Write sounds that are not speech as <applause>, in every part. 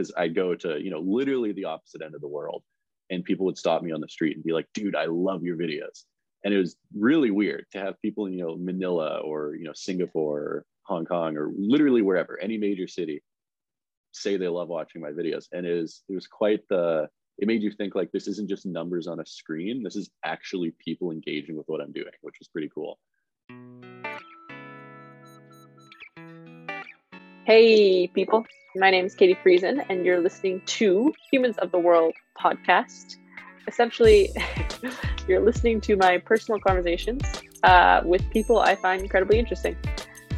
because I go to, you know, literally the opposite end of the world. And people would stop me on the street and be like, dude, I love your videos. And it was really weird to have people in, you know, Manila or, you know, Singapore or Hong Kong or literally wherever, any major city, say they love watching my videos. And it was, it was quite the, it made you think like this isn't just numbers on a screen. This is actually people engaging with what I'm doing, which was pretty cool. Hey, people. My name is Katie Friesen, and you're listening to Humans of the World podcast. Essentially, <laughs> you're listening to my personal conversations uh, with people I find incredibly interesting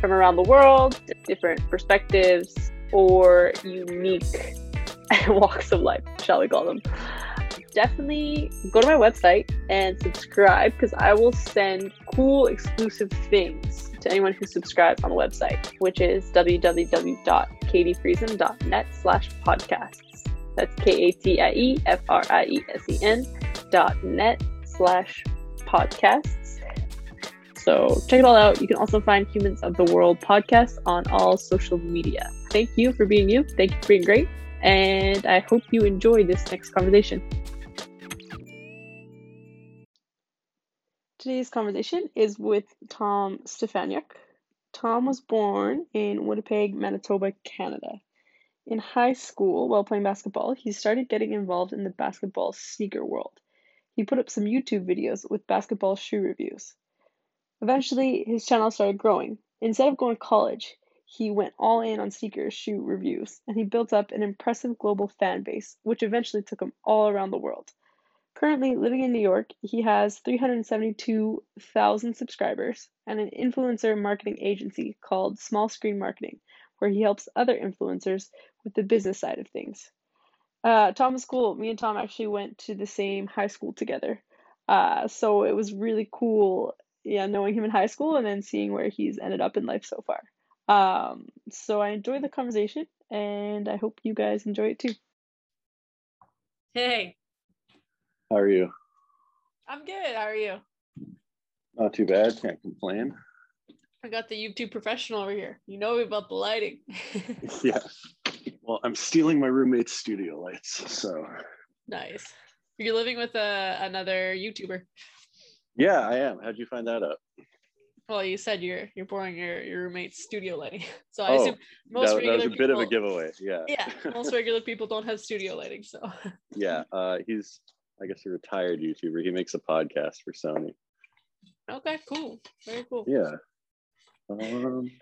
from around the world, different perspectives, or unique <laughs> walks of life, shall we call them. Definitely go to my website and subscribe because I will send cool exclusive things to anyone who subscribes on the website, which is www.katiefriesen.net slash podcasts. That's K-A-T-I-E-F-R-I-E-S-E-N dot net slash podcasts. So check it all out. You can also find Humans of the World podcast on all social media. Thank you for being you. Thank you for being great. And I hope you enjoy this next conversation. Today's conversation is with Tom Stefaniuk. Tom was born in Winnipeg, Manitoba, Canada. In high school, while playing basketball, he started getting involved in the basketball sneaker world. He put up some YouTube videos with basketball shoe reviews. Eventually, his channel started growing. Instead of going to college, he went all in on sneaker shoe reviews, and he built up an impressive global fan base, which eventually took him all around the world. Currently living in New York, he has 372,000 subscribers and an influencer marketing agency called Small Screen Marketing, where he helps other influencers with the business side of things. Uh, Tom is cool. Me and Tom actually went to the same high school together. Uh, so it was really cool, yeah, knowing him in high school and then seeing where he's ended up in life so far. Um, so I enjoyed the conversation and I hope you guys enjoy it too. Hey, How are you? I'm good. How are you? Not too bad. Can't complain. I got the YouTube professional over here. You know about the lighting. <laughs> <laughs> Yeah. Well, I'm stealing my roommate's studio lights. So, nice. You're living with uh, another YouTuber. yeah, I am. How'd you find that out? Well, you said you're you're borrowing your, your roommate's studio lighting. <laughs> So I Oh, assume most that, that was a bit of a giveaway. Yeah. Yeah, most regular people don't have studio lighting. So Yeah. Uh, he's, I guess, a retired YouTuber. He makes a podcast for Sony. okay, cool. Very cool. Yeah. Um, <laughs>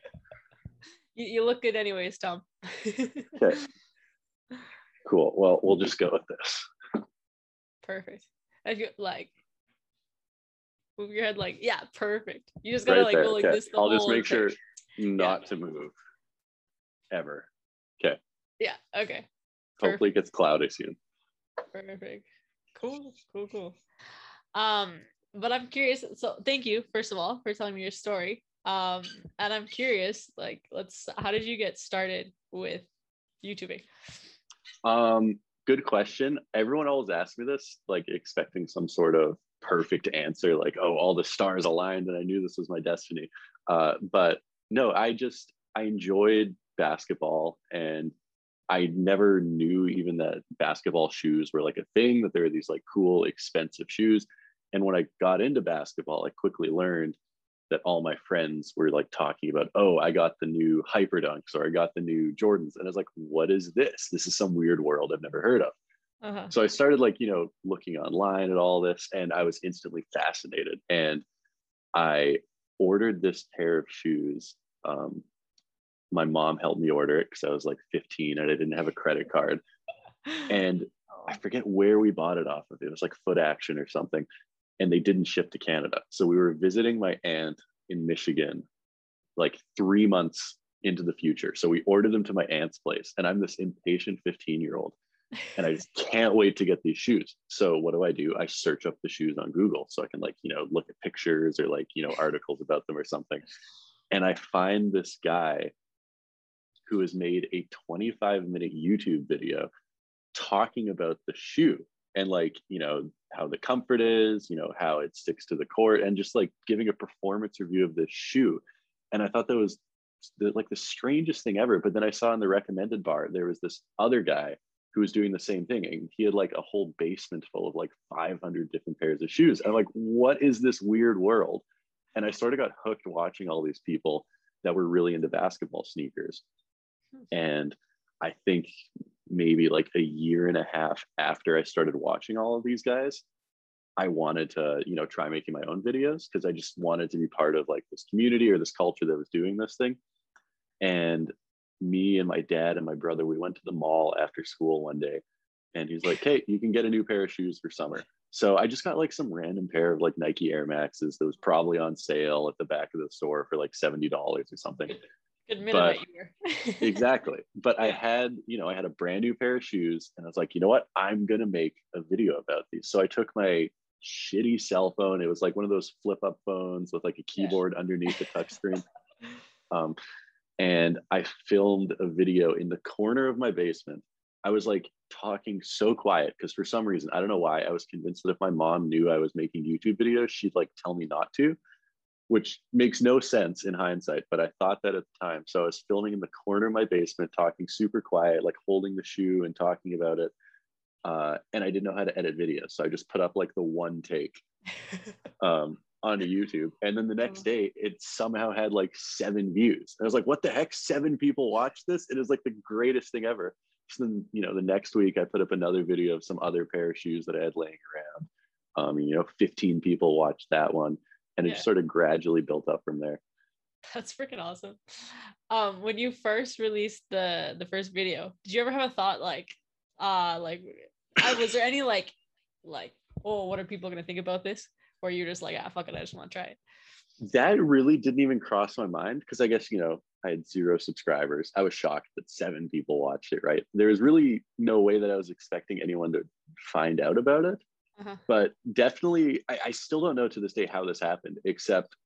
You, you look good anyways, Tom. <laughs> okay. Cool. Well, we'll just go with this. perfect. If you like move your head like, yeah, perfect. You just gotta Right like there. go like okay. this the I'll just make sure picture. not to move ever. Okay. Yeah, okay. Hopefully, it gets cloudy soon. Perfect. Cool, cool, cool. Um, but I'm curious. So thank you, first of all, for telling me your story. Um, and I'm curious, like, let's how did you get started with YouTubing? Um, good question. Everyone always asks me this, like expecting some sort of perfect answer, like, oh, all the stars aligned and I knew this was my destiny. Uh, but no, I just I enjoyed basketball and I never knew even that basketball shoes were like a thing, that there are these like cool, expensive shoes. And when I got into basketball, I quickly learned that all my friends were like talking about, oh, I got the new Hyperdunks or I got the new Jordans. And I was like, what is this? This is some weird world I've never heard of. Uh-huh. So I started like, you know, looking online at all this and I was instantly fascinated. And I ordered this pair of shoes. Um, my mom helped me order it because I was like 15 and I didn't have a credit card. And I <laughs> forget where we bought it off of. It was like Foot Action or something. And they didn't ship to Canada. So we were visiting my aunt in Michigan like three months into the future. So we ordered them to my aunt's place. And I'm this impatient 15 year old. And I just <laughs> can't wait to get these shoes. So what do I do? I search up the shoes on Google so I can like, you know, look at pictures or like, you know, articles about them or something. And I find this guy who has made a 25 minute YouTube video talking about the shoe and like you know how the comfort is you know how it sticks to the court and just like giving a performance review of this shoe and i thought that was the, like the strangest thing ever. But then I saw in the recommended bar there was this other guy who was doing the same thing, and he had like a whole basement full of like 500 different pairs of shoes. And I'm like, what is this weird world? And I sort of got hooked watching all these people that were really into basketball sneakers. And I think maybe like a year and a half after I started watching all of these guys, I wanted to, you know, try making my own videos because I just wanted to be part of like this community or this culture that was doing this thing. And me and my dad and my brother, we went to the mall after school one day and he's like, Hey, you can get a new pair of shoes for summer. So I just got like some random pair of like Nike Air Maxes that was probably on sale at the back of the store for like $70 or something. But, <laughs> exactly. But I had, you know, I had a brand new pair of shoes and I was like, you know what? I'm going to make a video about these. So I took my shitty cell phone. It was like one of those flip up phones with like a keyboard yeah. underneath the touchscreen. <laughs> um, and I filmed a video in the corner of my basement. I was like talking so quiet because for some reason, I don't know why, I was convinced that if my mom knew I was making YouTube videos, she'd like tell me not to, which makes no sense in hindsight. But I thought that at the time. So I was filming in the corner of my basement, talking super quiet, like holding the shoe and talking about it uh, and I didn't know how to edit videos, so I just put up like the one take <laughs> um, onto YouTube, and then the next day it somehow had like seven views. And I was like, "What the heck? Seven people watched this!" It is like the greatest thing ever. So then, you know, the next week I put up another video of some other pair of shoes that I had laying around. Um, you know, 15 people watched that one, and it yeah. just sort of gradually built up from there. That's freaking awesome. Um, when you first released the the first video, did you ever have a thought like, uh, like I, was there any like like oh what are people gonna think about this or you're just like ah fuck it I just want to try it that really didn't even cross my mind because I guess you know I had zero subscribers I was shocked that seven people watched it right there was really no way that I was expecting anyone to find out about it uh-huh. but definitely I, I still don't know to this day how this happened except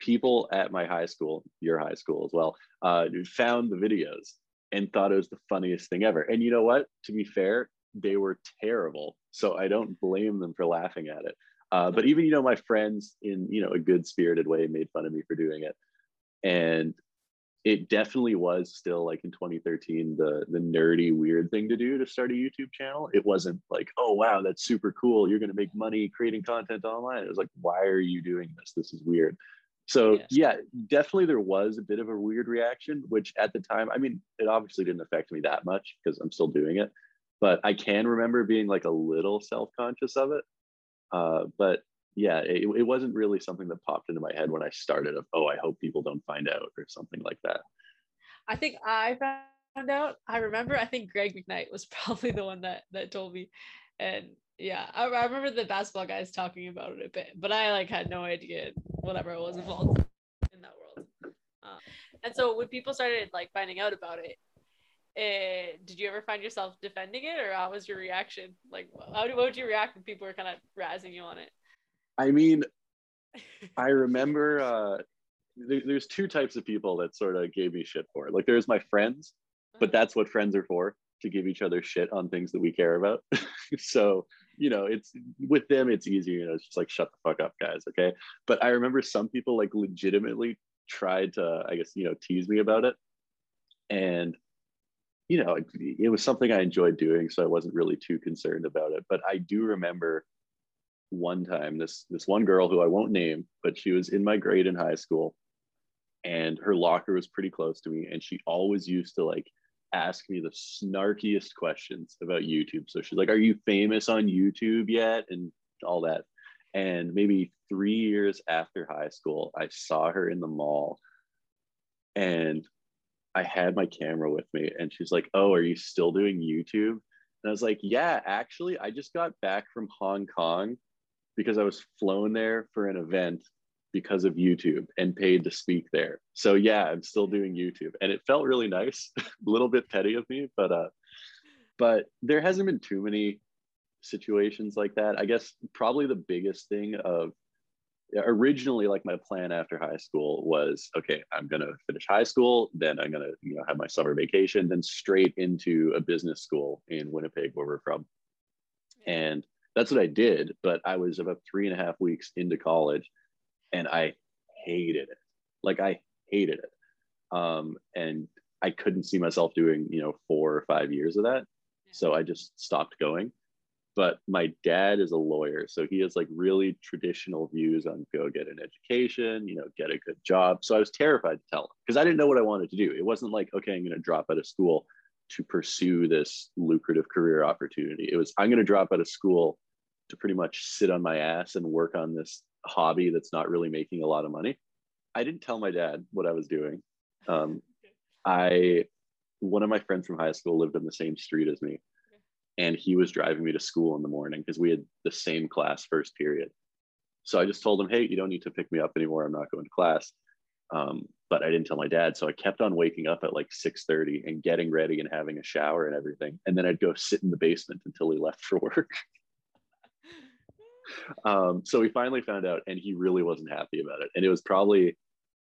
people at my high school your high school as well uh, found the videos and thought it was the funniest thing ever and you know what to be fair they were terrible. So I don't blame them for laughing at it. Uh, but even you know my friends in you know a good spirited way made fun of me for doing it, and it definitely was still like in 2013 the the nerdy weird thing to do to start a YouTube channel. It wasn't like oh wow that's super cool you're gonna make money creating content online. It was like why are you doing this? This is weird. So yeah, definitely there was a bit of a weird reaction, which at the time, I mean, it obviously didn't affect me that much because I'm still doing it but I can remember being like a little self conscious of it. Uh, but yeah, it, it wasn't really something that popped into my head when I started of, oh, I hope people don't find out or something like that. I think I found out. I remember, I think Greg McKnight was <laughs> probably the one that, that told me. And yeah, I, I remember the basketball guys talking about it a bit, but I like had no idea whatever I was involved in that world. Uh, and so when people started like finding out about it, uh, did you ever find yourself defending it or how was your reaction like how what would you react when people were kind of razzing you on it i mean <laughs> i remember uh there, there's two types of people that sort of gave me shit for it like there's my friends but uh-huh. that's what friends are for to give each other shit on things that we care about <laughs> so you know it's with them it's easier you know it's just like shut the fuck up guys okay but i remember some people like legitimately tried to i guess you know tease me about it and you know, it, it was something I enjoyed doing, so I wasn't really too concerned about it. But I do remember one time this this one girl who I won't name, but she was in my grade in high school, and her locker was pretty close to me, and she always used to like ask me the snarkiest questions about YouTube. So she's like, "Are you famous on YouTube yet?" and all that. And maybe three years after high school, I saw her in the mall, and I had my camera with me and she's like, Oh, are you still doing YouTube? And I was like, Yeah, actually, I just got back from Hong Kong because I was flown there for an event because of YouTube and paid to speak there. So yeah, I'm still doing YouTube. And it felt really nice, <laughs> a little bit petty of me, but uh but there hasn't been too many situations like that. I guess probably the biggest thing of originally like my plan after high school was okay i'm going to finish high school then i'm going to you know have my summer vacation then straight into a business school in winnipeg where we're from and that's what i did but i was about three and a half weeks into college and i hated it like i hated it Um, and I couldn't see myself doing, you know, four or five years of that. So I just stopped going. But my dad is a lawyer. So he has like really traditional views on go get an education, you know, get a good job. So I was terrified to tell him because I didn't know what I wanted to do. It wasn't like, okay, I'm going to drop out of school to pursue this lucrative career opportunity. It was, I'm going to drop out of school to pretty much sit on my ass and work on this hobby that's not really making a lot of money. I didn't tell my dad what I was doing. Um, I one of my friends from high school lived on the same street as me, and he was driving me to school in the morning because we had the same class first period. So I just told him, "Hey, you don't need to pick me up anymore. I'm not going to class." Um, but I didn't tell my dad, so I kept on waking up at like 6:30 and getting ready and having a shower and everything, and then I'd go sit in the basement until he left for work. <laughs> um, so we finally found out, and he really wasn't happy about it, and it was probably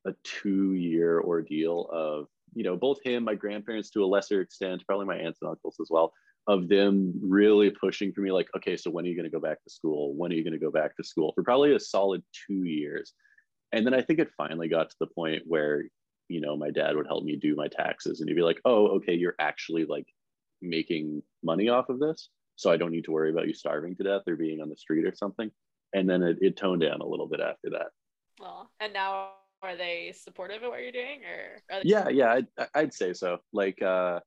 a two-year ordeal of you know, both him, my grandparents to a lesser extent, probably my aunts and uncles as well, of them really pushing for me, like, okay, so when are you going to go back to school? When are you going to go back to school? For probably a solid two years. And then I think it finally got to the point where, you know, my dad would help me do my taxes and he'd be like, oh, okay, you're actually like making money off of this. So I don't need to worry about you starving to death or being on the street or something. And then it, it toned down a little bit after that. Well, and now are they supportive of what you're doing or yeah yeah I'd, I'd say so like uh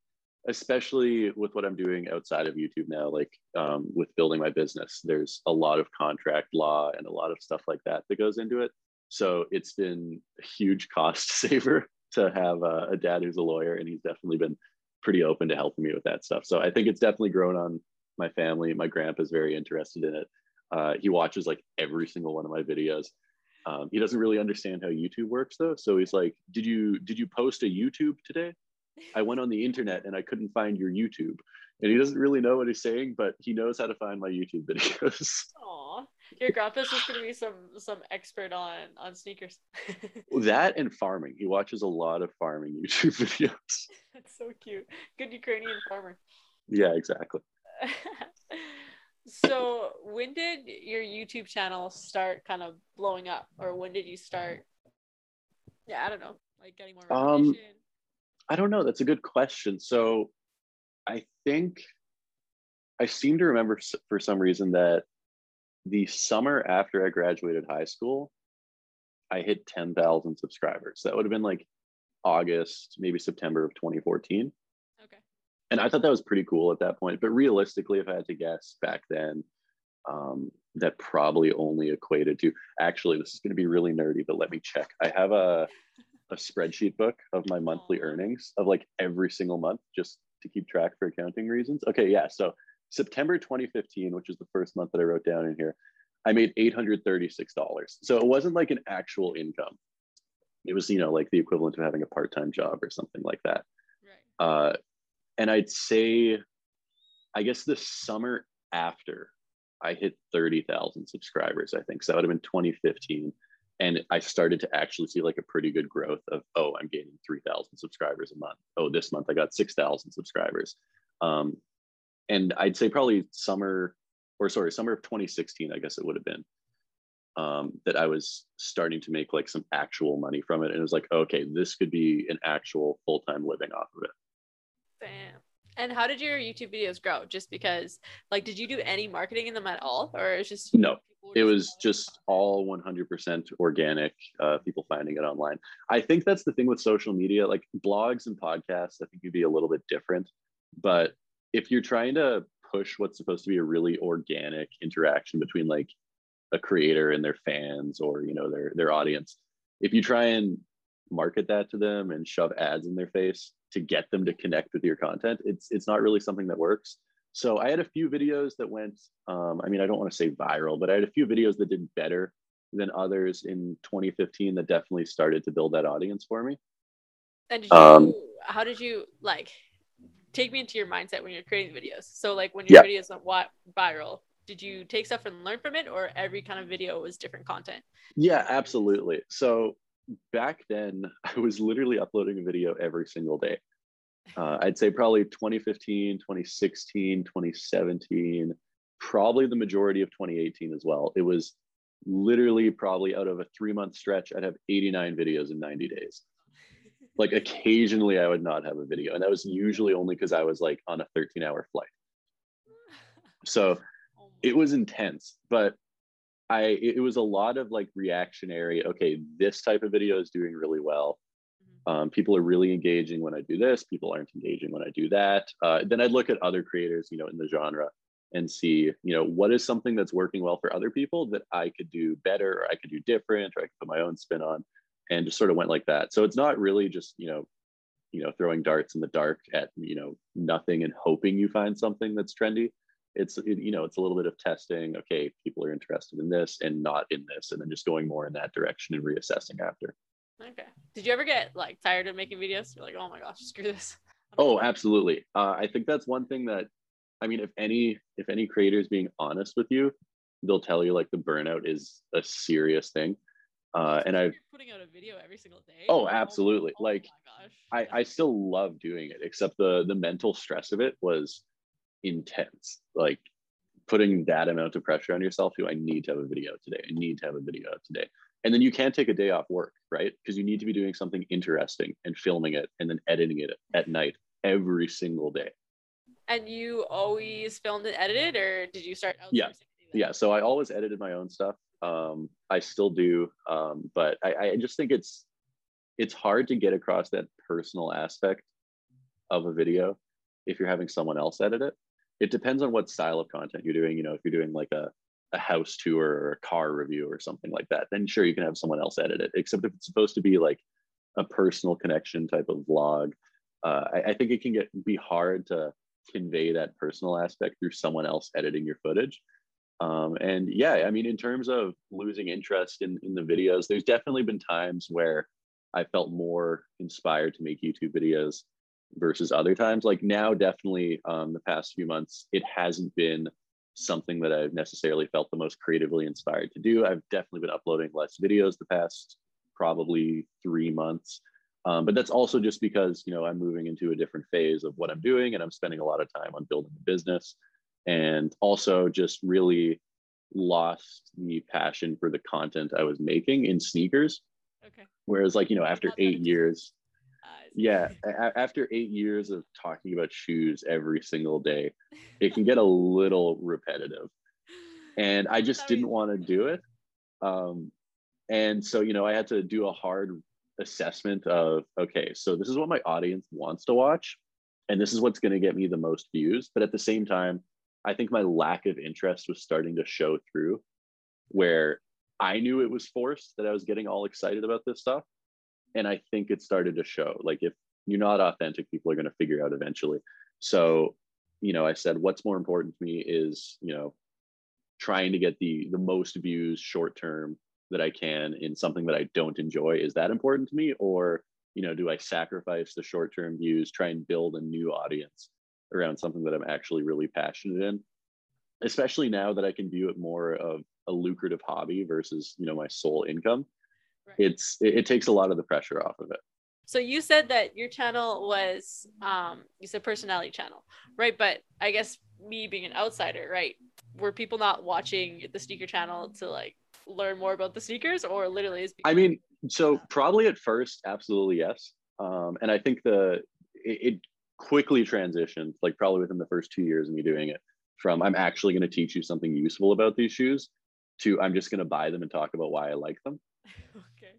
especially with what i'm doing outside of youtube now like um, with building my business there's a lot of contract law and a lot of stuff like that that goes into it so it's been a huge cost <laughs> saver to have a, a dad who's a lawyer and he's definitely been pretty open to helping me with that stuff so i think it's definitely grown on my family my grandpa's very interested in it uh, he watches like every single one of my videos um, he doesn't really understand how YouTube works though. So he's like, "Did you did you post a YouTube today?" I went on the internet and I couldn't find your YouTube. And he doesn't really know what he's saying, but he knows how to find my YouTube <laughs> videos. Aw, your grandpa's just gonna be some some expert on on sneakers. <laughs> that and farming. He watches a lot of farming <laughs> YouTube videos. That's so cute. Good Ukrainian farmer. Yeah, exactly. <laughs> So, when did your YouTube channel start kind of blowing up, or when did you start? Yeah, I don't know, like getting more recognition. Um, I don't know. That's a good question. So, I think I seem to remember for some reason that the summer after I graduated high school, I hit 10,000 subscribers. That would have been like August, maybe September of 2014 Okay. and I thought that was pretty cool at that point. But realistically, if I had to guess back then, um, that probably only equated to actually, this is going to be really nerdy, but let me check. I have a, a spreadsheet book of my monthly earnings of like every single month just to keep track for accounting reasons. Okay, yeah. So September 2015, which is the first month that I wrote down in here, I made $836. So it wasn't like an actual income. It was, you know, like the equivalent of having a part time job or something like that. Right. Uh, and I'd say, I guess the summer after I hit 30,000 subscribers, I think. So that would have been 2015. And I started to actually see like a pretty good growth of, oh, I'm gaining 3,000 subscribers a month. Oh, this month I got 6,000 subscribers. Um, and I'd say probably summer, or sorry, summer of 2016, I guess it would have been, um, that I was starting to make like some actual money from it. And it was like, okay, this could be an actual full time living off of it. Bam. And how did your YouTube videos grow? Just because, like, did you do any marketing in them at all, or it's just no? It was just all 100% organic. Uh, people finding it online. I think that's the thing with social media, like blogs and podcasts. I think you'd be a little bit different, but if you're trying to push what's supposed to be a really organic interaction between like a creator and their fans or you know their their audience, if you try and market that to them and shove ads in their face to get them to connect with your content it's it's not really something that works. So i had a few videos that went um, i mean i don't want to say viral but i had a few videos that did better than others in 2015 that definitely started to build that audience for me. And did you, um, how did you like take me into your mindset when you're creating videos so like when your yeah. videos went viral did you take stuff and learn from it or every kind of video was different content yeah absolutely so back then <laughs> I was literally uploading a video every single day. Uh, I'd say probably 2015, 2016, 2017, probably the majority of 2018 as well. It was literally probably out of a three month stretch, I'd have 89 videos in 90 days. Like occasionally I would not have a video. And that was usually only because I was like on a 13 hour flight. So <laughs> Oh it was intense, but I it was a lot of like reactionary, okay, this type of video is doing really well. Mhm. Um, people are really engaging when I do this, people aren't engaging when I do that. Uh, then I'd look at other creators, you know, in the genre and see, you know, what is something that's working well for other people that I could do better or I could do different or I could put my own spin on and just sort of went like that. So it's not really just, you know, you know, throwing darts in the dark at, you know, nothing and hoping you find something that's trendy. It's, it, you know, it's a little bit of testing. Okay, people are interested in this and not in this, and then just going more in that direction and reassessing after. Okay. Did you ever get like tired of making videos? You're like, oh my gosh, screw this. <laughs> Oh, absolutely. Uh, I think that's one thing that, I mean, if any if any creator is being honest with you, they'll tell you like the burnout is a serious thing. Uh, and I've putting out a video every single day. Oh, absolutely. oh Like. I, I still love doing it, except the the mental stress of it was intense. Like putting that amount of pressure on yourself to I need to have a video today. I need to have a video today. And then you can't take a day off work, right? Because you need to be doing something interesting and filming it and then editing it at night every single day. And you always filmed and edited, or did you start outsourcing? Yeah. to do that? yeah so i always edited my own stuff um i still do um but I, I just think it's it's hard to get across that personal aspect of a video if you're having someone else edit it. It depends on what style of content you're doing. You know if you're doing like a, a house tour or a car review or something like that then sure you can have someone else edit it except if it's supposed to be like a personal connection type of vlog. Uh, I, I think it can get be hard to convey that personal aspect through someone else editing your footage um, and yeah i mean in terms of losing interest in, in the videos there's definitely been times where i felt more inspired to make youtube videos versus other times. Like now definitely um, the past few months it hasn't been something that i've necessarily felt the most creatively inspired to do. I've definitely been uploading less videos the past probably three months. Um, but that's also just because you know i'm moving into a different phase of what i'm doing and i'm spending a lot of time on building the business and also just really lost the passion for the content I was making in sneakers. Okay. Whereas, like, you know, after eight years, see. yeah, a- after eight years of talking about shoes every single day, it can get a <laughs> little repetitive. And I just didn't want to do it. Um, and so, you know, I had to do a hard assessment of, okay, so this is what my audience wants to watch, and this is what's going to get me the most views. But at the same time, I think my lack of interest was starting to show through where I knew it was forced that I was getting all excited about this stuff. And I think it started to show. Like, if you're not authentic, people are going to figure out eventually. So, you know, I said, what's more important to me is, you know, trying to get the the most views short term that I can in something that I don't enjoy. Is that important to me? Or, you know, do I sacrifice the short term views, try and build a new audience around something that I'm actually really passionate in? Especially now that I can view it more of a lucrative hobby versus, you know, my sole income. Right. It's it, it takes a lot of the pressure off of it. So you said that your channel was um you said personality channel, right? But I guess me being an outsider, right? Were people not watching the sneaker channel to like learn more about the sneakers or literally is I mean, so probably at first, absolutely yes. Um, and I think the it, it quickly transitioned, like probably within the first two years of me doing it, from I'm actually going to teach you something useful about these shoes to I'm just going to buy them and talk about why I like them. <laughs> okay.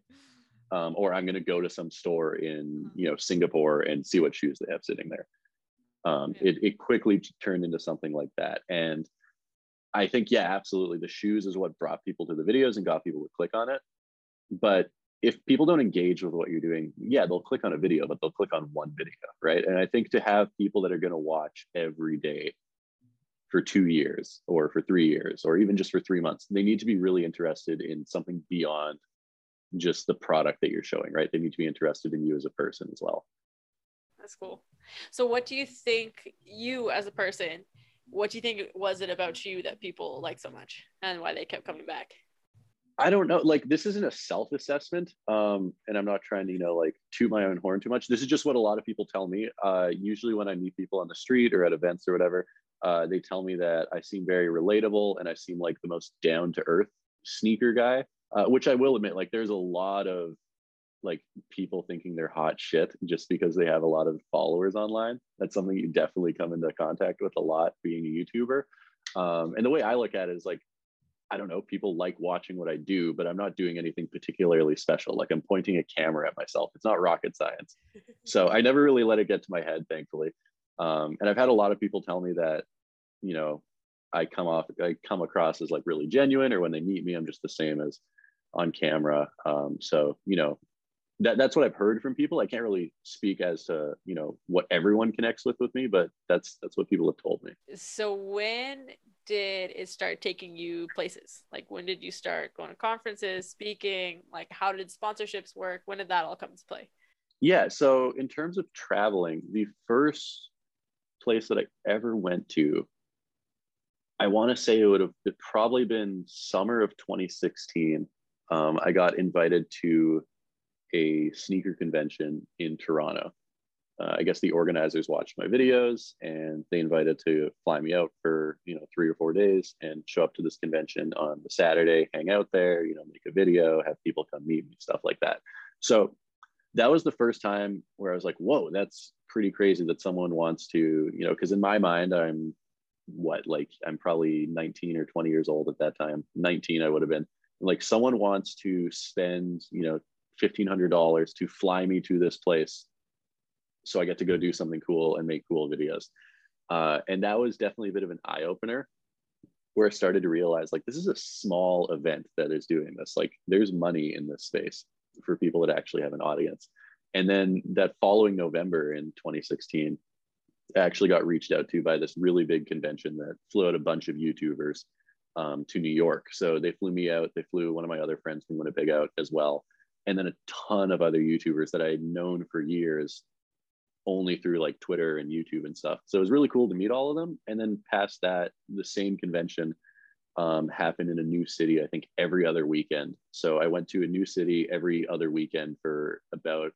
Um, or I'm going to go to some store in you know Singapore and see what shoes they have sitting there. Um, Yeah. it, it quickly turned into something like that. And I think, yeah, absolutely. The shoes is what brought people to the videos and got people to click on it. But if people don't engage with what you're doing, yeah, they'll click on a video, but they'll click on one video, right? And I think to have people that are going to watch every day for two years or for three years or even just for three months, they need to be really interested in something beyond just the product that you're showing, right? They need to be interested in you as a person as well. That's cool. So what do you think you as a person, what do you think was it about you that people like so much and why they kept coming back? I don't know. Like this isn't a self-assessment, um, and I'm not trying to, you know, like toot my own horn too much. This is just what a lot of people tell me. Uh, usually, when I meet people on the street or at events or whatever, uh, they tell me that I seem very relatable and I seem like the most down-to-earth sneaker guy. Uh, which I will admit, like there's a lot of like people thinking they're hot shit just because they have a lot of followers online. That's something you definitely come into contact with a lot being a YouTuber. Um, and the way I look at it is like, I don't know, people like watching what I do, but I'm not doing anything particularly special. Like I'm pointing a camera at myself. It's not rocket science. <laughs> So I never really let it get to my head, thankfully. Um, and I've had a lot of people tell me that, you know, I come off, I come across as like really genuine, or when they meet me, I'm just the same as on camera. Um, so, you know, that, that's what I've heard from people. I can't really speak as to, you know, what everyone connects with with me, but that's, that's what people have told me. So when did it start taking you places? Like when did you start going to conferences, speaking? Like how did sponsorships work? When did that all come into play? Yeah. So in terms of traveling, the first place that I ever went to, I want to say it would have probably been summer of 2016. Um, I got invited to a sneaker convention in Toronto. Uh, I guess the organizers watched my videos and they invited to fly me out for you know three or four days and show up to this convention on the Saturday, hang out there, you know, make a video, have people come meet me, stuff like that. So that was the first time where I was like, whoa, that's pretty crazy that someone wants to, you know, because in my mind, I'm what, like, I'm probably 19 or 20 years old at that time. 19, I would have been. Like, someone wants to spend, you know, $1,500 to fly me to this place so I get to go do something cool and make cool videos. Uh, and that was definitely a bit of an eye opener where I started to realize like this is a small event that is doing this. Like there's money in this space for people that actually have an audience. And then that following November in 2016, I actually got reached out to by this really big convention that flew out a bunch of YouTubers um, to New York. So they flew me out. They flew one of my other friends from Winnipeg out as well. And then a ton of other YouTubers that I had known for years only through like Twitter and YouTube and stuff. So it was really cool to meet all of them. And then past that, the same convention um, happened in a new city, I think every other weekend. So I went to a new city every other weekend for about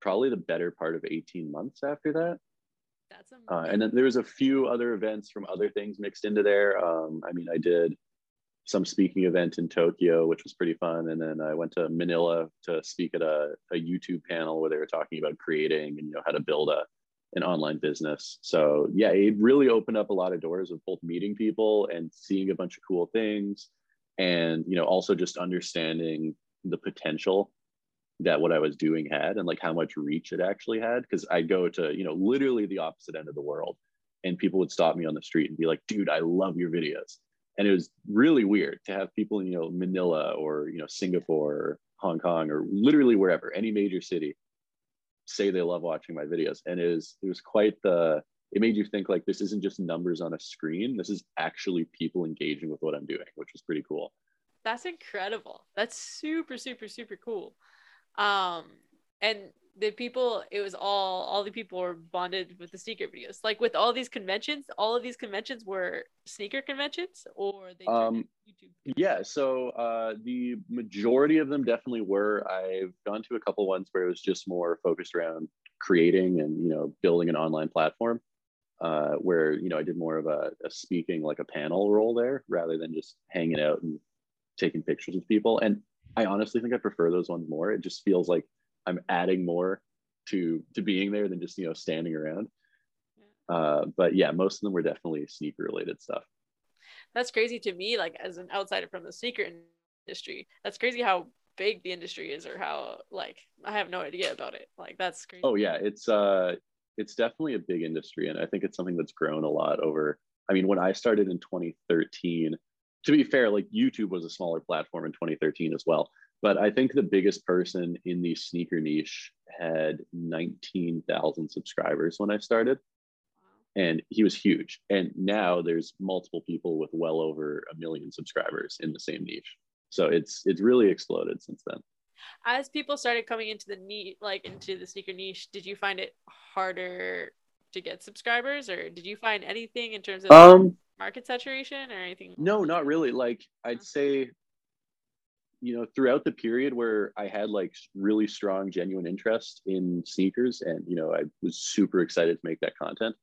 probably the better part of 18 months after that. That's uh, and then there was a few other events from other things mixed into there. Um, I mean, I did some speaking event in Tokyo, which was pretty fun. And then I went to Manila to speak at a, a YouTube panel where they were talking about creating and you know how to build a an online business. So yeah, it really opened up a lot of doors of both meeting people and seeing a bunch of cool things, and you know also just understanding the potential that what I was doing had and like how much reach it actually had. Because I'd go to you know literally the opposite end of the world, and people would stop me on the street and be like, "Dude, I love your videos." And it was really weird to have people in you know Manila or you know Singapore or Hong Kong or literally wherever, any major city, say they love watching my videos. And it was it was quite the it made you think like this isn't just numbers on a screen. This is actually people engaging with what i'm doing which was pretty cool. That's incredible. That's super super super cool. Um and the people it was all all the people were bonded with the sneaker videos. Like with all these conventions all of these conventions were sneaker conventions or they um youtube yeah so uh the majority of them definitely were. I've gone to a couple ones where it was just more focused around creating and you know building an online platform uh where you know i did more of a, a speaking like a panel role there rather than just hanging out and taking pictures with people. And i honestly think i prefer those ones more. It just feels like I'm adding more to to being there than just you know standing around. Uh, but yeah, most of them were definitely sneaker related stuff. That's crazy to me, like as an outsider from the sneaker industry. That's crazy how big the industry is, or how like I have no idea about it. Like that's crazy. Oh yeah, it's uh, it's definitely a big industry, and I think it's something that's grown a lot over. I mean, when I started in 2013, to be fair, like YouTube was a smaller platform in 2013 as well. But I think the biggest person in the sneaker niche had 19,000 subscribers when I started. And he was huge. And now there's multiple people with well over a million subscribers in the same niche. So it's it's really exploded since then. As people started coming into the niche, like into the sneaker niche, did you find it harder to get subscribers, or did you find anything in terms of um, market saturation or anything? No, not really. Like I'd say you know throughout the period where i had like really strong genuine interest in sneakers and you know i was super excited to make that content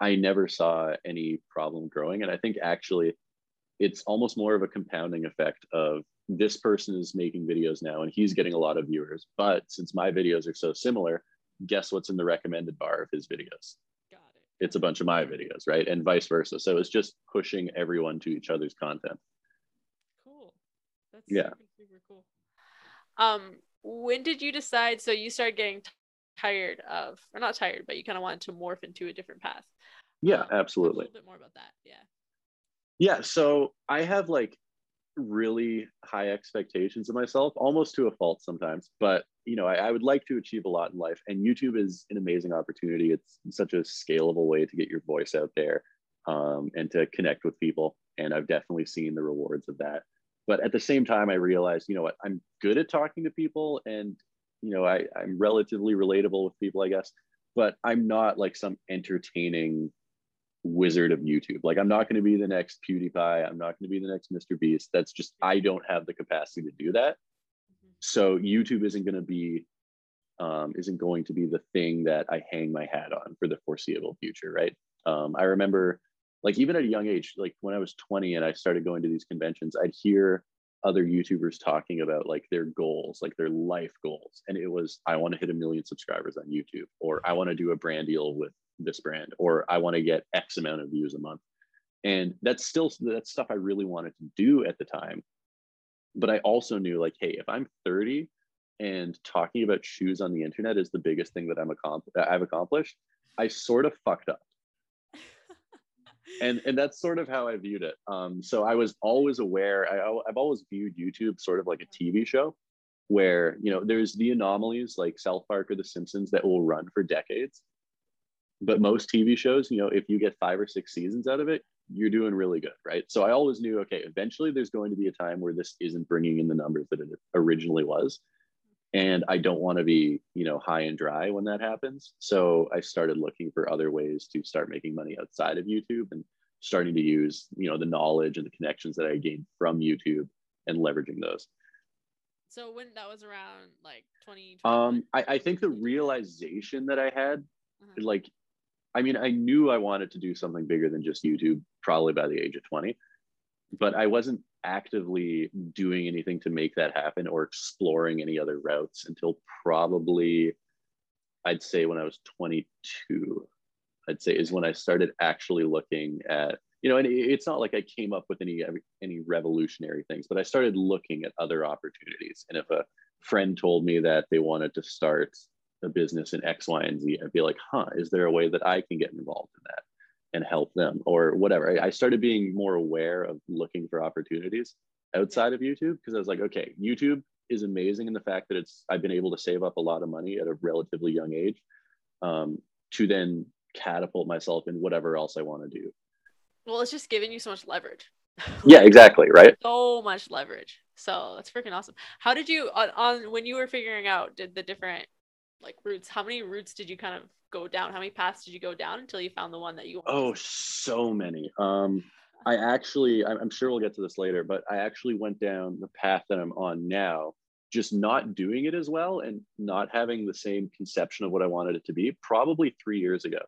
i never saw any problem growing and i think actually it's almost more of a compounding effect of this person is making videos now and he's getting a lot of viewers. But since my videos are so similar, guess what's in the recommended bar of his videos? Got it. It's a bunch of my videos, right? And vice versa. So it's just pushing everyone to each other's content. That's Yeah. super, super cool. Um, when did you decide? So you started getting t- tired of, or not tired, but you kind of wanted to morph into a different path. Yeah, Um, absolutely. A little bit more about that. Yeah. Yeah, so I have like really high expectations of myself, almost to a fault sometimes. But you know, I, I would like to achieve a lot in life, and YouTube is an amazing opportunity. It's such a scalable way to get your voice out there um, and to connect with people. And I've definitely seen the rewards of that. But at the same time, I realized, you know what, I'm good at talking to people, and you know, I, I'm relatively relatable with people, I guess. But I'm not like some entertaining wizard of YouTube. Like I'm not going to be the next PewDiePie. I'm not going to be the next Mr. Beast. That's just I don't have the capacity to do that. Mhm. So YouTube isn't going to be um, isn't going to be the thing that I hang my hat on for the foreseeable future, right? Um, I remember, like even at a young age, like when I was 20 and I started going to these conventions, I'd hear other YouTubers talking about like their goals, like their life goals, and it was I want to hit a million subscribers on YouTube, or I want to do a brand deal with this brand, or I want to get X amount of views a month. And that's still that's stuff I really wanted to do at the time. But I also knew like, hey, if I'm 30 and talking about shoes on the internet is the biggest thing that I'm accompl- I've accomplished, I sort of fucked up. And and that's sort of how I viewed it. Um, so I was always aware. I, I've always viewed YouTube sort of like a TV show, where you know there's the anomalies like South Park or The Simpsons that will run for decades, but most TV shows, you know, if you get five or six seasons out of it, you're doing really good, right? So I always knew, okay, eventually there's going to be a time where this isn't bringing in the numbers that it originally was. And I don't want to be, you know, high and dry when that happens. So I started looking for other ways to start making money outside of YouTube and starting to use, you know, the knowledge and the connections that I gained from YouTube and leveraging those. so when that was around like 20. Um, I, I think the realization that I had Uh-huh. like i mean i knew i wanted to do something bigger than just youtube probably by the age of 20 but i wasn't actively doing anything to make that happen or exploring any other routes until probably i'd say when i was 22 i'd say is when i started actually looking at you know and it's not like i came up with any any revolutionary things but i started looking at other opportunities. And if a friend told me that they wanted to start a business in X, Y, and Z, I'd be like, huh, is there a way that I can get involved in that and help them or whatever? I, started being more aware of looking for opportunities outside of YouTube because I was like, okay, YouTube is amazing in the fact that it's I've been able to save up a lot of money at a relatively young age um, to then catapult myself in whatever else I want to do. Well, it's just giving you so much leverage. <laughs> Yeah, exactly. Right. so much leverage. So that's freaking awesome. How did you on, on when you were figuring out did the different like routes? How many routes did you kind of go down? How many paths did you go down until you found the one that you? wanted Oh, so many. Um, I actually, I'm sure we'll get to this later, but I actually went down the path that I'm on now, just not doing it as well and not having the same conception of what I wanted it to be. Probably three years ago,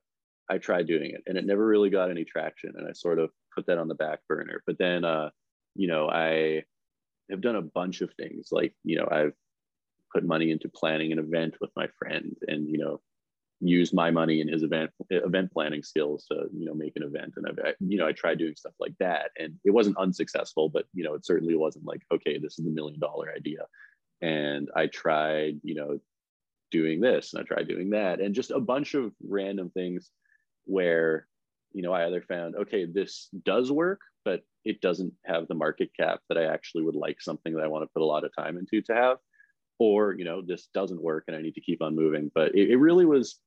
I tried doing it and it never really got any traction. And I sort of put that on the back burner. But then, uh, you know, I have done a bunch of things like, you know, I've put money into planning an event with my friend and, you know, use my money and his event event planning skills to you know make an event. And I, you know I tried doing stuff like that and it wasn't unsuccessful but you know it certainly wasn't like okay this is the million dollar idea. And I tried you know doing this and I tried doing that and just a bunch of random things where you know I either found okay this does work but it doesn't have the market cap that I actually would like something that I want to put a lot of time into to have. Or you know this doesn't work and I need to keep on moving. But it, it really was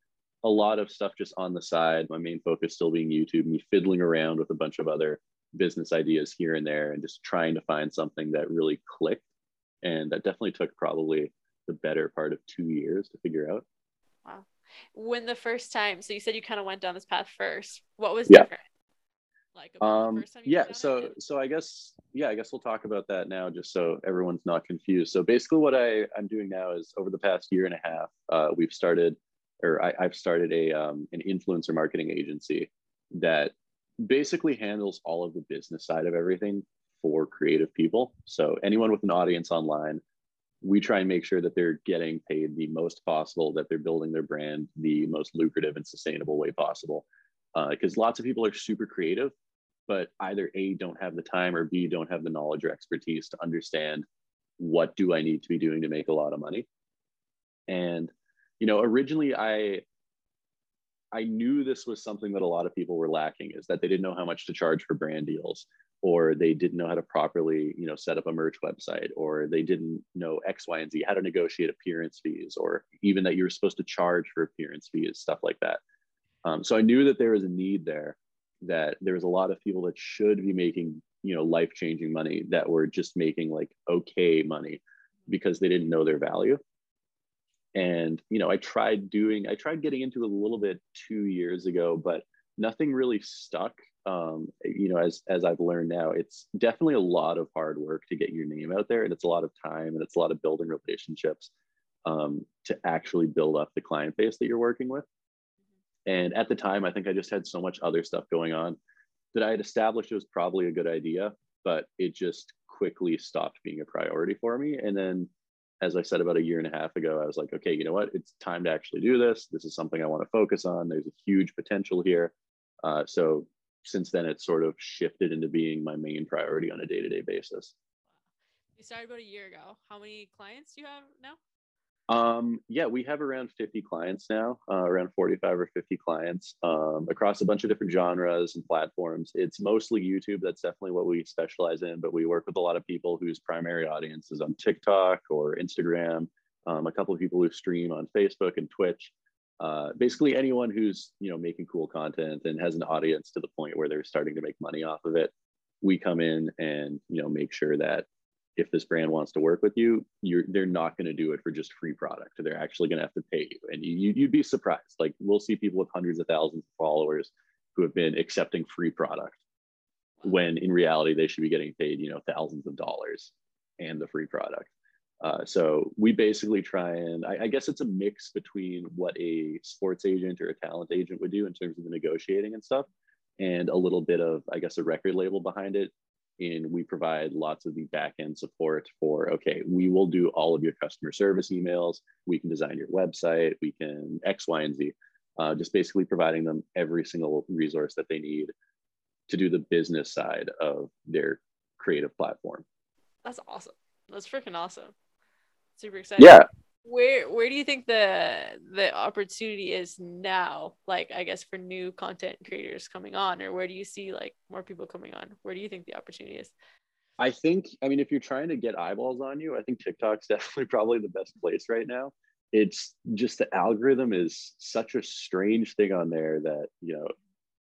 a lot of stuff just on the side. My main focus still being YouTube, me fiddling around with a bunch of other business ideas here and there and just trying to find something that really clicked. And that definitely took probably the better part of two years to figure out. Wow. When the first time, so you said you kind of went down this path first. What was Yeah. different? Like about the Um, first time you yeah, so it? so I guess yeah, I guess we'll talk about that now, just so everyone's not confused. So basically, what I I'm doing now is over the past year and a half, uh, we've started, or I, I've started a um, an influencer marketing agency that basically handles all of the business side of everything for creative people. So anyone with an audience online, we try and make sure that they're getting paid the most possible, that they're building their brand the most lucrative and sustainable way possible. Because uh, lots of people are super creative, but either A, don't have the time, or B, don't have the knowledge or expertise to understand what do I need to be doing to make a lot of money. And, you know, originally I, I knew this was something that a lot of people were lacking is that they didn't know how much to charge for brand deals or they didn't know how to properly you know set up a merch website or they didn't know x y and z how to negotiate appearance fees or even that you were supposed to charge for appearance fees stuff like that. Um, so i knew that there was a need there that there was a lot of people that should be making you know life changing money that were just making like okay money because they didn't know their value and you know i tried doing i tried getting into it a little bit two years ago but nothing really stuck um, you know, as as I've learned now, it's definitely a lot of hard work to get your name out there, and it's a lot of time and it's a lot of building relationships um, to actually build up the client base that you're working with. And at the time, I think I just had so much other stuff going on that I had established it was probably a good idea, but it just quickly stopped being a priority for me. And then, as I said about a year and a half ago, I was like, okay, you know what? It's time to actually do this. This is something I want to focus on. There's a huge potential here. Uh, so since then it's sort of shifted into being my main priority on a day-to-day basis you started about a year ago how many clients do you have now um, yeah, we have around 50 clients now, uh, around 45 or 50 clients um, across a bunch of different genres and platforms. It's mostly YouTube. That's definitely what we specialize in, but we work with a lot of people whose primary audience is on TikTok or Instagram, um, a couple of people who stream on Facebook and Twitch uh, basically anyone who's you know making cool content and has an audience to the point where they're starting to make money off of it we come in and you know make sure that if this brand wants to work with you you're they're not going to do it for just free product. They're actually going to have to pay you. And you, you'd be surprised. Like we'll see people with hundreds of thousands of followers who have been accepting free product when in reality they should be getting paid you know thousands of dollars and the free product. Uh, so we basically try and I, I, guess it's a mix between what a sports agent or a talent agent would do in terms of the negotiating and stuff, and a little bit of I guess a record label behind it. And we provide lots of the back end support for okay, we will do all of your customer service emails. We can design your website. We can X, Y, and Z. Uh, just basically providing them every single resource that they need to do the business side of their creative platform. That's awesome. That's freaking awesome super excited. Yeah. Where where do you think the the opportunity is now? Like I guess for new content creators coming on, or where do you see like more people coming on? Where do you think the opportunity is? I think I mean if you're trying to get eyeballs on you, I think TikTok's <laughs> definitely probably the best place right now. It's just the algorithm is such a strange thing on there that you know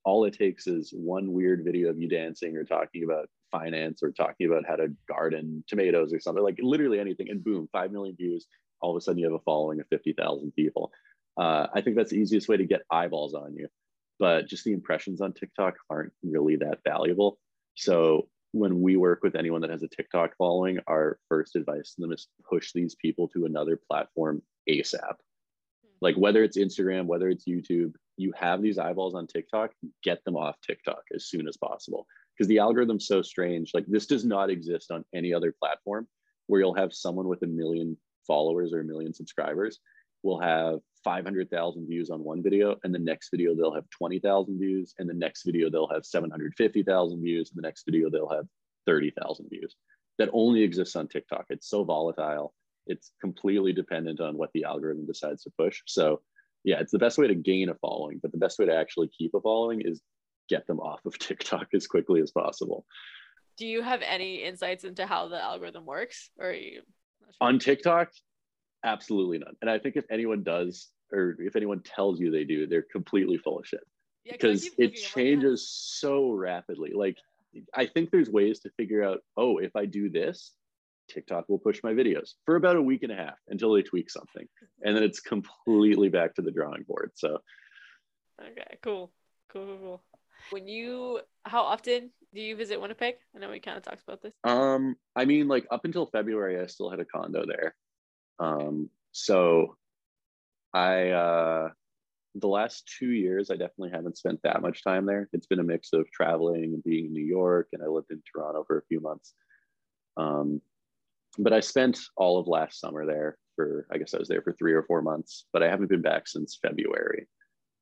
all it takes is one weird video of you dancing or talking about finance or talking about how to garden tomatoes or something like literally anything and boom 5 million views all of a sudden you have a following of 50,000 people. Uh, i think that's the easiest way to get eyeballs on you but just the impressions on tiktok aren't really that valuable. So when we work with anyone that has a tiktok following our first advice to them is push these people to another platform asap like whether it's instagram whether it's youtube you have these eyeballs on tiktok get them off tiktok as soon as possible. Because the algorithm's so strange. Like this does not exist on any other platform where you'll have someone with a million followers or a million subscribers will have 500,000 views on one video and the next video they'll have 20,000 views and the next video they'll have 750,000 views and the next video they'll have 30,000 views. That only exists on TikTok. It's so volatile. It's completely dependent on what the algorithm decides to push. So yeah, it's the best way to gain a following, but the best way to actually keep a following is get them off of <laughs> TikTok as quickly as possible. Do you have any insights into how the algorithm works, or you? On TikTok? Absolutely none. And I think if anyone does, or if anyone tells you they do, they're completely full of shit yeah, because it changes so rapidly. Like, I think there's ways to figure out. Oh, if I do this, TikTok will push my videos for about a week and a half until they tweak something, and then it's completely back to the drawing board. So, okay, cool, cool, cool, cool. When you, how often do you visit Winnipeg? I know we kind of talked about this. Um, I mean, like up until February, I still had a condo there. Um, so I, uh, the last two years, I definitely haven't spent that much time there. It's been a mix of traveling and being in New York, and I lived in Toronto for a few months. Um, but I spent all of last summer there for, I guess I was there for three or four months, but I haven't been back since February.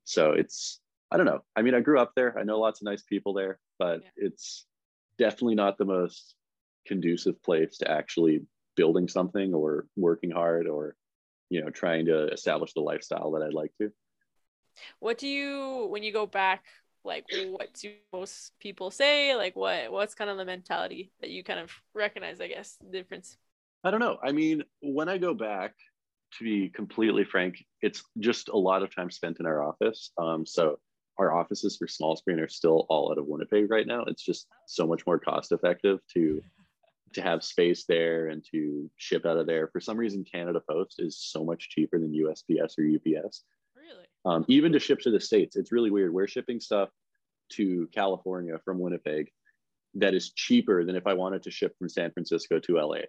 So it's, I don't know. I mean, I grew up there. I know lots of nice people there, but yeah. it's definitely not the most conducive place to actually building something or working hard or, you know, trying to establish the lifestyle that I'd like to. What do you when you go back? Like, what do most people say? Like, what what's kind of the mentality that you kind of recognize? I guess the difference. I don't know. I mean, when I go back, to be completely frank, it's just a lot of time spent in our office. Um, so our offices for small screen are still all out of Winnipeg right now. It's just so much more cost effective to to have space there and to ship out of there. For some reason, Canada Post is so much cheaper than USPS or UPS. Um, even to ship to the states, it's really weird. We're shipping stuff to California from Winnipeg that is cheaper than if I wanted to ship from San Francisco to LA.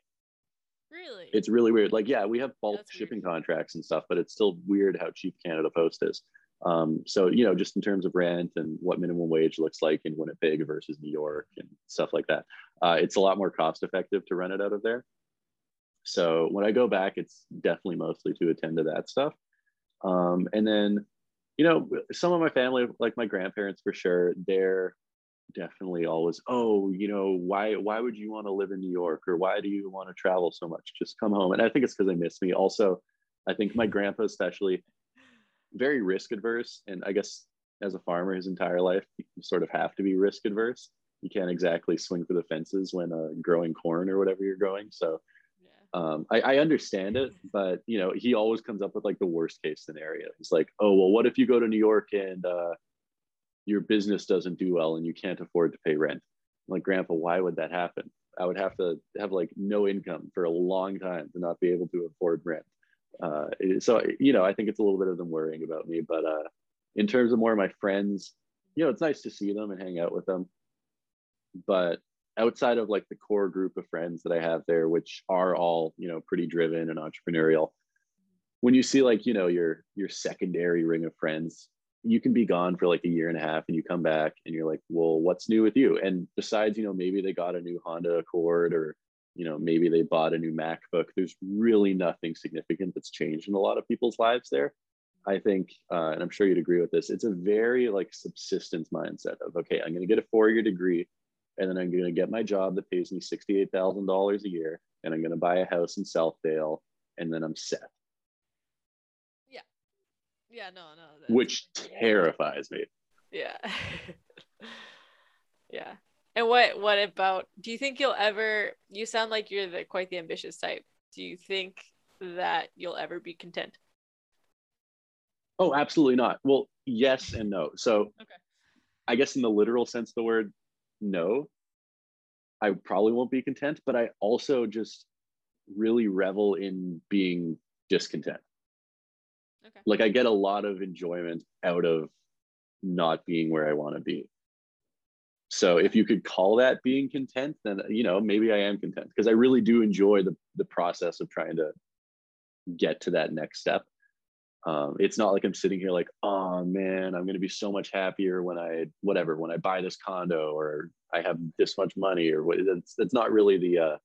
Really? It's really weird. Like, yeah, we have bulk That's shipping weird. contracts and stuff, but it's still weird how cheap Canada Post is. Um, so, you know, just in terms of rent and what minimum wage looks like in Winnipeg versus New York and stuff like that, uh, it's a lot more cost effective to rent it out of there. So when I go back, it's definitely mostly to attend to that stuff. Um, and then, you know, some of my family, like my grandparents for sure, they're definitely always, oh, you know, why why would you want to live in New York or why do you want to travel so much? Just come home. And I think it's because they miss me. Also, I think my grandpa especially very risk adverse. And I guess as a farmer his entire life, you sort of have to be risk adverse. You can't exactly swing for the fences when uh, growing corn or whatever you're growing. So um, I, I, understand it, but you know, he always comes up with like the worst case scenario. It's like, oh well, what if you go to New York and uh, your business doesn't do well and you can't afford to pay rent? I'm like, Grandpa, why would that happen? I would have to have like no income for a long time to not be able to afford rent. Uh, so you know, I think it's a little bit of them worrying about me. But uh, in terms of more of my friends, you know, it's nice to see them and hang out with them. But outside of like the core group of friends that I have there, which are all, you know, pretty driven and entrepreneurial, when you see like, you know, your your secondary ring of friends, you can be gone for like a year and a half and you come back and you're like, well, what's new with you? And besides, you know, maybe they got a new Honda Accord or, you know, maybe they bought a new MacBook. There's really nothing significant that's changed in a lot of people's lives there. I think, uh, and I'm sure you'd agree with this, it's a very like subsistence mindset of, okay, I'm going to get a four year degree and then I'm going to get my job that pays me $68,000 a year, and I'm going to buy a house in Southdale, and then I'm set. Yeah. Yeah, no, no. Which terrifies me. Yeah. <laughs> yeah. And what what about do you think you'll ever you sound like you're the quite the ambitious type. Do you think that you'll ever be content? Oh, absolutely not. Well, yes and no. So okay. I guess in the literal sense of the word, no, I probably won't be content, but I also just really revel in being discontent. Okay. Like I get a lot of enjoyment out of not being where I want to be. So if you could call that being content, then you know maybe I am content because I really do enjoy the the process of trying to get to that next step. Um, it's not like I'm sitting here like, oh man, I'm going to be so much happier when I, whatever, when I buy this condo or I have this much money or what. It's, it's not really the, uh,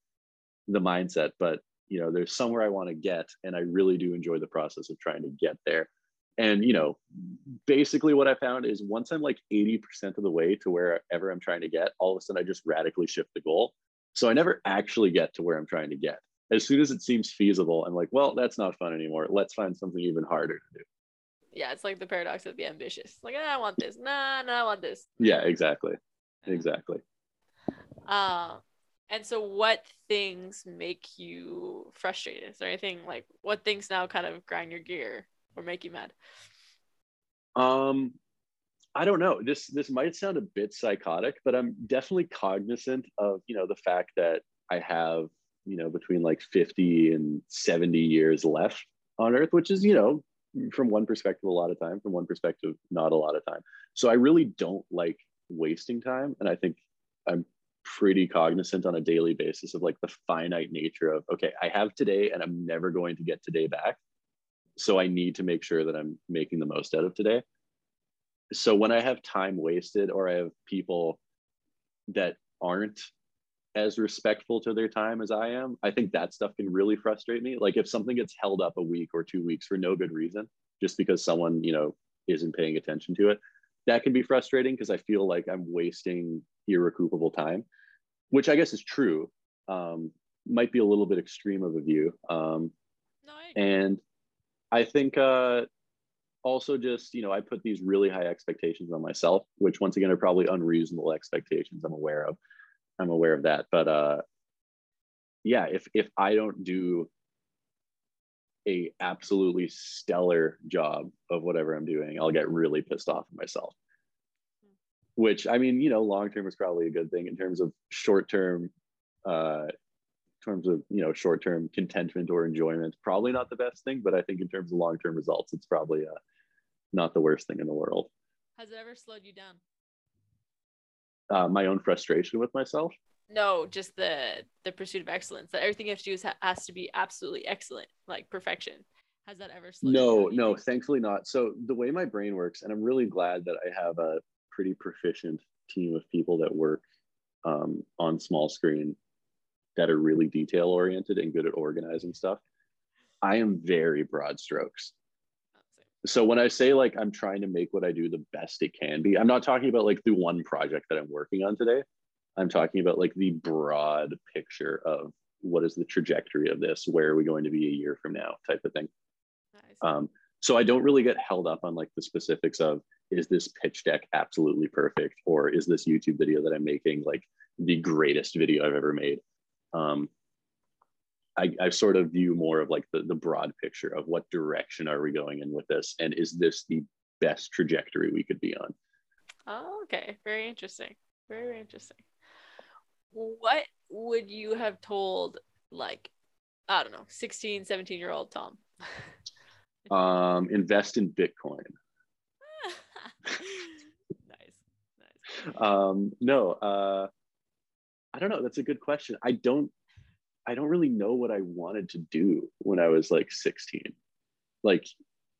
the mindset, but you know, there's somewhere I want to get, and I really do enjoy the process of trying to get there. And you know, basically, what I found is once I'm like 80% of the way to wherever I'm trying to get, all of a sudden I just radically shift the goal. So I never actually get to where I'm trying to get as soon as it seems feasible, I'm like, well, that's not fun anymore. Let's find something even harder to do. Yeah, it's like the paradox of the ambitious. Like, ah, I want this. Nah, nah, I want this. Yeah, exactly. Exactly. Uh, and so what things make you frustrated? Is there anything like what things now kind of grind your gear or make you mad? Um, I don't know. This this might sound a bit psychotic, but I'm definitely cognizant of, you know, the fact that I have you know between like 50 and 70 years left on earth which is you know from one perspective a lot of time from one perspective not a lot of time so i really don't like wasting time and i think i'm pretty cognizant on a daily basis of like the finite nature of okay i have today and i'm never going to get today back so I need to make sure that I'm making the most out of today. So when I have time wasted or I have people that aren't as respectful to their time as I am, I think that stuff can really frustrate me. Like if something gets held up a week or two weeks for no good reason, just because someone, you know, isn't paying attention to it, that can be frustrating because I feel like I'm wasting irrecoverable time, which I guess is true. Um, might be a little bit extreme of a view. Um, no, and I think uh, also just, you know, I put these really high expectations on myself, which once again are probably unreasonable expectations I'm aware of. I'm aware of that. But uh, yeah, if if I don't do a absolutely stellar job of whatever I'm doing, I'll get really pissed off at myself. Which I mean, you know, long term is probably a good thing in terms of short term, uh, terms of you know short term contentment or enjoyment. Probably not the best thing, but I think in terms of long term results, it's probably uh, not the worst thing in the world. Has it ever slowed you down? Uh, my own frustration with myself. No, just the the pursuit of excellence. That everything you have to do is ha- has to be absolutely excellent, like perfection. Has that ever slowed No, no, think? thankfully not. So the way my brain works, and I'm really glad that I have a pretty proficient team of people that work um, on small screen that are really detail oriented and good at organizing stuff. I am very broad strokes. So when I say like I'm trying to make what I do the best it can be, I'm not talking about like the one project that I'm working on today. I'm talking about like the broad picture of what is the trajectory of this? Where are we going to be a year from now? Type of thing. Nice. Um, so I don't really get held up on like the specifics of is this pitch deck absolutely perfect or is this YouTube video that I'm making like the greatest video I've ever made? Um, I, I sort of view more of like the, the broad picture of what direction are we going in with this and is this the best trajectory we could be on? Oh, okay. Very interesting. Very very interesting what would you have told like i don't know 16 17 year old tom <laughs> um invest in bitcoin <laughs> nice nice um no uh i don't know that's a good question. I don't i don't really know what i wanted to do when i was like 16 like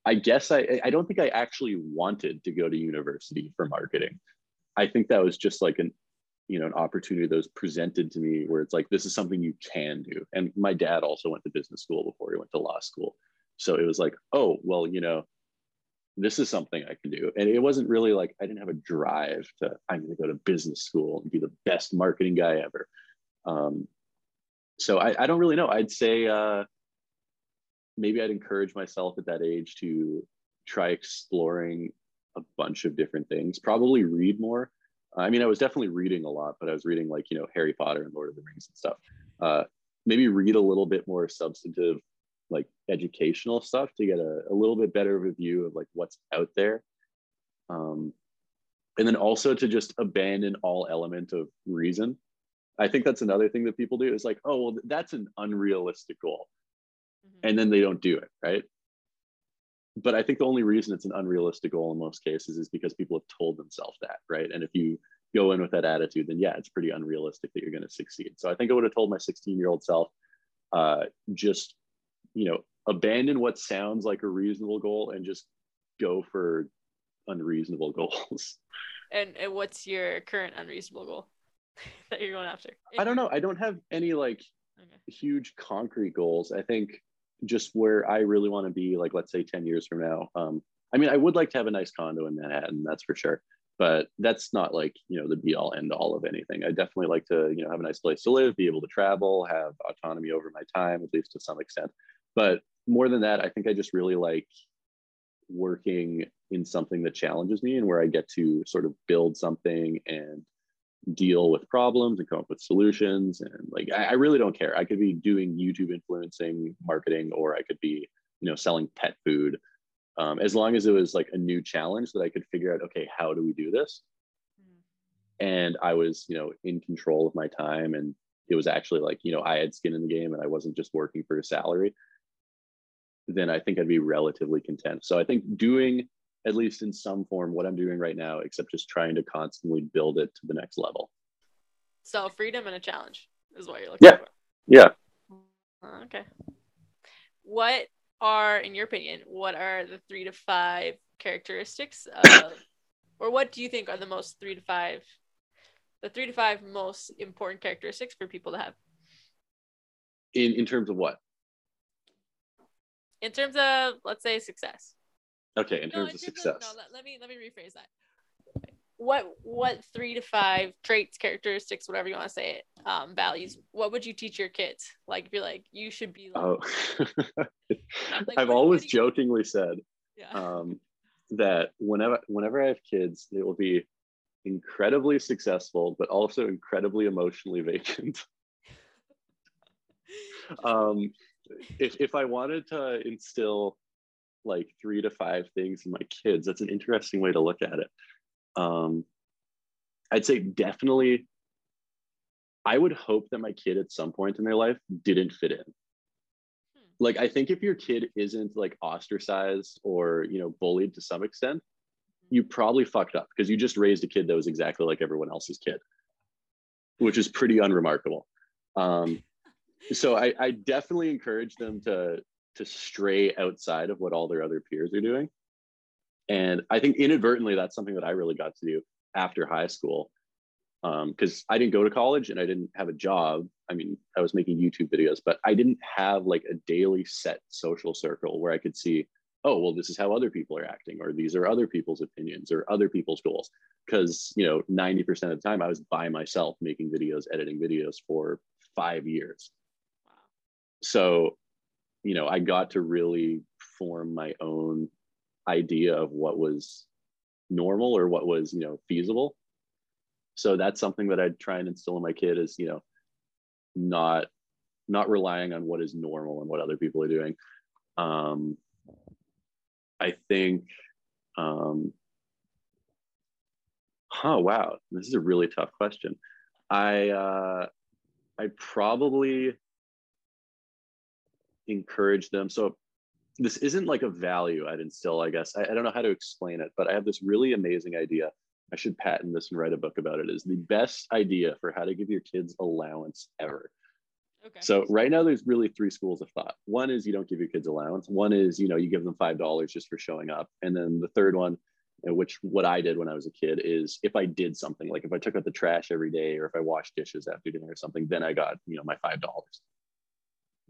i guess i i don't think i actually wanted to go to university for marketing. I think that was just like an you know an opportunity that was presented to me where it's like this is something you can do. And my dad also went to business school before he went to law school. So it was like oh well you know this is something i can do. And it wasn't really like i didn't have a drive to i'm going to go to business school and be the best marketing guy ever. Um, so I, I don't really know. I'd say uh, maybe i'd encourage myself at that age to try exploring a bunch of different things probably read more. I mean, I was definitely reading a lot, but I was reading like, you know, Harry Potter and Lord of the Rings and stuff. Uh, maybe read a little bit more substantive, like educational stuff to get a, a little bit better of a view of like what's out there. Um, and then also to just abandon all element of reason. I think that's another thing that people do is like, oh, well, that's an unrealistic goal. Mm-hmm. And then they don't do it, right? but I think the only reason it's an unrealistic goal in most cases is because people have told themselves that, right? And if you go in with that attitude, then yeah, it's pretty unrealistic that you're going to succeed. So I think I would have told my 16 year old self, uh, just you know, abandon what sounds like a reasonable goal and just go for unreasonable <laughs> goals. And, and what's your current unreasonable goal <laughs> that you're going after? I don't know. I don't have any like okay. huge concrete goals. I think just where I really want to be, like let's say 10 years from now. Um, I mean, I would like to have a nice condo in Manhattan, that's for sure. But that's not like, you know, the be all end all of anything. I definitely like to, you know, have a nice place to live, be able to travel, have autonomy over my time, at least to some extent. But more than that, I think I just really like working in something that challenges me and where I get to sort of build something and deal with problems and come up with solutions and like I, I, really don't care. I could be doing youtube influencing marketing or i could be you know selling pet food um, as long as it was like a new challenge that i could figure out okay how do we do this? Mm. and i was you know in control of my time and it was actually like you know i had skin in the game and i wasn't just working for a salary then i think i'd be relatively content so i think doing at least in some form what I'm doing right now, except just trying to constantly build it to the next level. So freedom and a challenge is what you're looking yeah. for. Yeah. Uh, okay. What are, in your opinion, what are the three to five characteristics of, <coughs> or what do you think are the most three to five, the three to five most important characteristics for people to have? In in terms of what? In terms of, let's say, success. Okay, in terms in of terms success. no, let, let me let me rephrase that. What what three to five traits, characteristics, whatever you want to say it, um, values? What would you teach your kids? Like, if you're like, you should be. Like, Oh, Like, <laughs> I've always do you- jokingly said yeah. um, that whenever whenever I have kids, they will be incredibly successful, but also incredibly emotionally vacant. <laughs> um, if if I wanted to instill like three to five things in my kids, that's an interesting way to look at it. Um, I'd say definitely. I would hope that my kid at some point in their life didn't fit in. Like I think if your kid isn't like ostracized or you know bullied to some extent, you probably fucked up because you just raised a kid that was exactly like everyone else's kid, which is pretty unremarkable. Um, so I, I definitely encourage them to to stray outside of what all their other peers are doing. And I think inadvertently that's something that I really got to do after high school. Um, because I didn't go to college and I didn't have a job. I mean, I was making YouTube videos, but I didn't have like a daily set social circle where I could see, oh, well, this is how other people are acting, or these are other people's opinions or other people's goals. Because, you know, 90% of the time I was by myself making videos, editing videos for five years. So you know i got to really form my own idea of what was normal or what was you know feasible. So that's something that i'd try and instill in my kid is you know not not relying on what is normal and what other people are doing. Um i think um oh wow this is a really tough question. I uh i probably encourage them. So this isn't like a value I'd instill, I guess. I, I, don't know how to explain it, but I have this really amazing idea. I should patent this and write a book about it. Is the best idea for how to give your kids allowance ever. Okay. So right now there's really three schools of thought. One is you don't give your kids allowance. One is, you know, you give them five dollars just for showing up. And then the third one, which what I did when I was a kid is if I did something, like if I took out the trash every day or if I washed dishes after dinner or something, then I got, you know, my five dollars.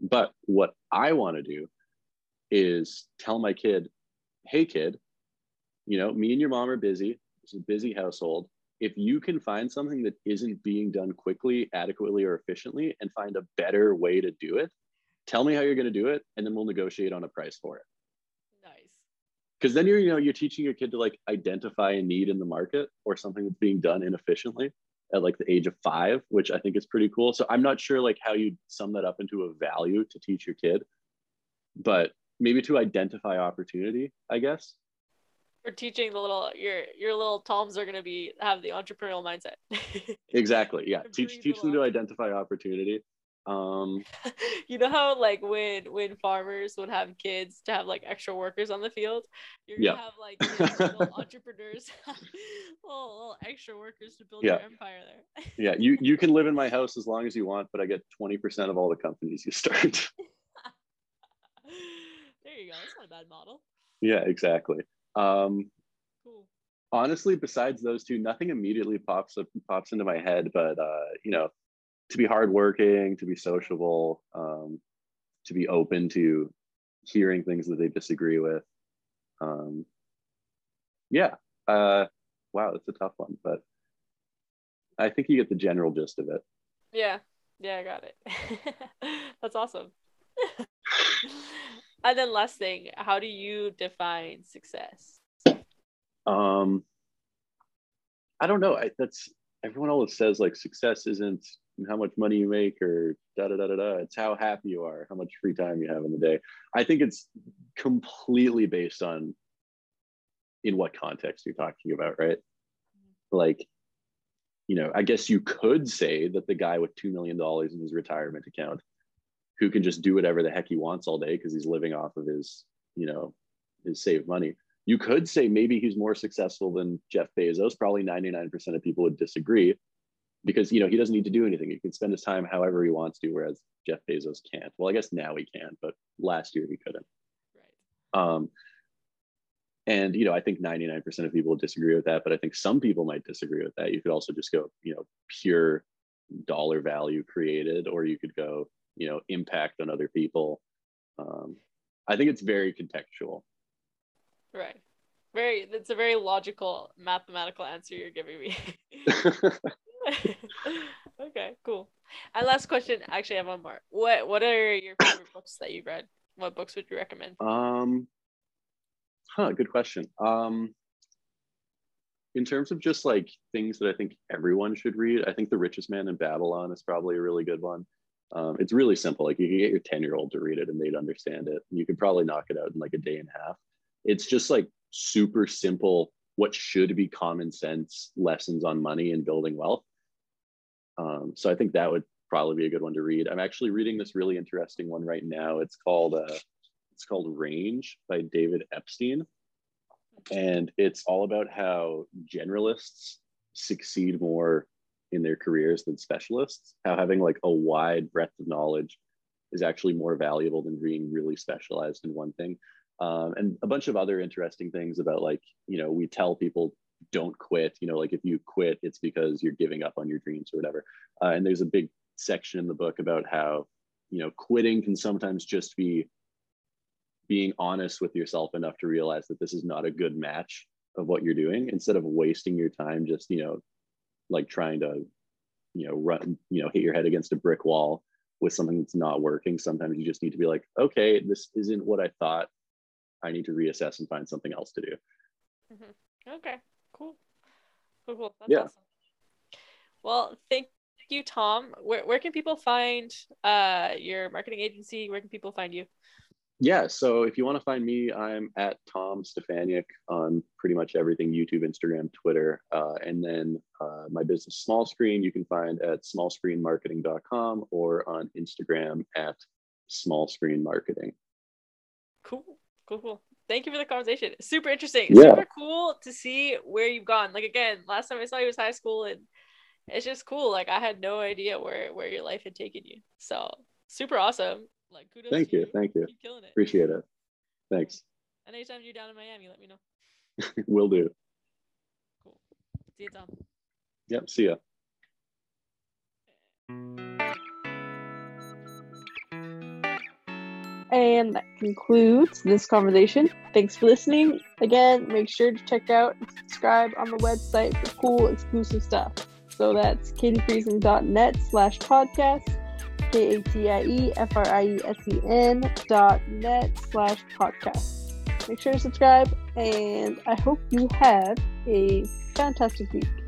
But what I want to do is tell my kid, hey, kid, you know, me and your mom are busy. It's a busy household. If you can find something that isn't being done quickly, adequately, or efficiently and find a better way to do it, tell me how you're going to do it. And then we'll negotiate on a price for it. Nice. Because then you're, you know, you're teaching your kid to like identify a need in the market or something that's being done inefficiently at like the age of five, which I think is pretty cool. So I'm not sure like how you sum that up into a value to teach your kid, but maybe to identify opportunity, I guess. We're teaching the little your your little toms are gonna be have the entrepreneurial mindset. <laughs> exactly. Yeah. Teach teach them to identify opportunity. Um <laughs> you know how like when when farmers would have kids to have like extra workers on the field, you're gonna have like <laughs> you know, little entrepreneurs, <laughs> little, little extra workers to build Yeah. your empire there. yeah, you you can live in my house as long as you want, but I get 20% of all the companies you start. there you go. That's not a bad model. yeah, exactly. Um Cool. honestly besides those two nothing immediately pops up pops into my head but uh you know to be hardworking to be sociable um to be open to hearing things that they disagree with um yeah uh wow that's a tough one but i think you get the general gist of it Yeah. Yeah, I got it. <laughs> That's awesome. <laughs> and then last thing, how do you define success? um i don't know I, that's everyone always says like success isn't how much money you make or da da da da da. It's how happy you are how much free time you have in the day. I think it's completely based on in what context you're talking about right? Like you know i guess you could say that the guy with $2 million in his retirement account who can just do whatever the heck he wants all day because he's living off of his you know his saved money. You could say maybe he's more successful than Jeff Bezos. Probably 99% of people would disagree because you know he doesn't need to do anything. He can spend his time however he wants to, whereas Jeff Bezos can't. Well, I guess now he can, but last year he couldn't. Um, and you know, I think 99% of people disagree with that, but I think some people might disagree with that. You could also just go, you know, pure dollar value created, or you could go, you know, impact on other people. Um, I think it's very contextual. Right. Very. It's a very logical mathematical answer you're giving me. <laughs> <laughs> <laughs> okay. Cool. And last question. Actually, I have one more. What What are your favorite books that you've read? What books would you recommend? Um. Huh. Good question. Um. In terms of just like things that I think everyone should read, I think The Richest Man in Babylon is probably a really good one. Um, it's really simple. Like you can get your 10 year old to read it and they'd understand it. You could probably knock it out in like a day and a half. It's just like super simple, what should be common sense lessons on money and building wealth. Um, so I think that would probably be a good one to read. I'm actually reading this really interesting one right now. It's called uh, it's called Range by David Epstein, and it's all about how generalists succeed more in their careers than specialists. How having like a wide breadth of knowledge is actually more valuable than being really specialized in one thing. Um, and a bunch of other interesting things about like you know we tell people don't quit you know like if you quit it's because you're giving up on your dreams or whatever. Uh, and there's a big section in the book about how you know quitting can sometimes just be being honest with yourself enough to realize that this is not a good match of what you're doing instead of wasting your time just you know like trying to you know run you know hit your head against a brick wall with something that's not working. Sometimes you just need to be like okay this isn't what i thought. I need to reassess and find something else to do. Mm-hmm. okay cool cool cool that's yeah awesome. well thank you tom where, where can people find uh your marketing agency where can people find you yeah, so if you want to find me, I'm at Tom Stefaniuk on pretty much everything YouTube, Instagram, Twitter. Uh, and then uh, my business, Small Screen, you can find at smallscreenmarketing.com or on Instagram at Small Screen Marketing. Cool, cool, cool. Thank you for the conversation. Super interesting. Yeah. Super cool to see where you've gone. Like, again, last time I saw you was high school, and it's just cool. Like, I had no idea where, where your life had taken you. So, super awesome. Like kudos. Thank you. you. Thank you. Keep killing it. Appreciate it. Thanks. And anytime you're down in Miami, let me know. <laughs> Will do. Cool. See you, Tom. Yep. See ya. And that concludes this conversation. Thanks for listening. Again, make sure to check out and subscribe on the website for cool exclusive stuff. So that's katiefriesen.net slash podcast K A T I E F R I E S E N dot net slash podcast. Make sure to subscribe, and I hope you have a fantastic week.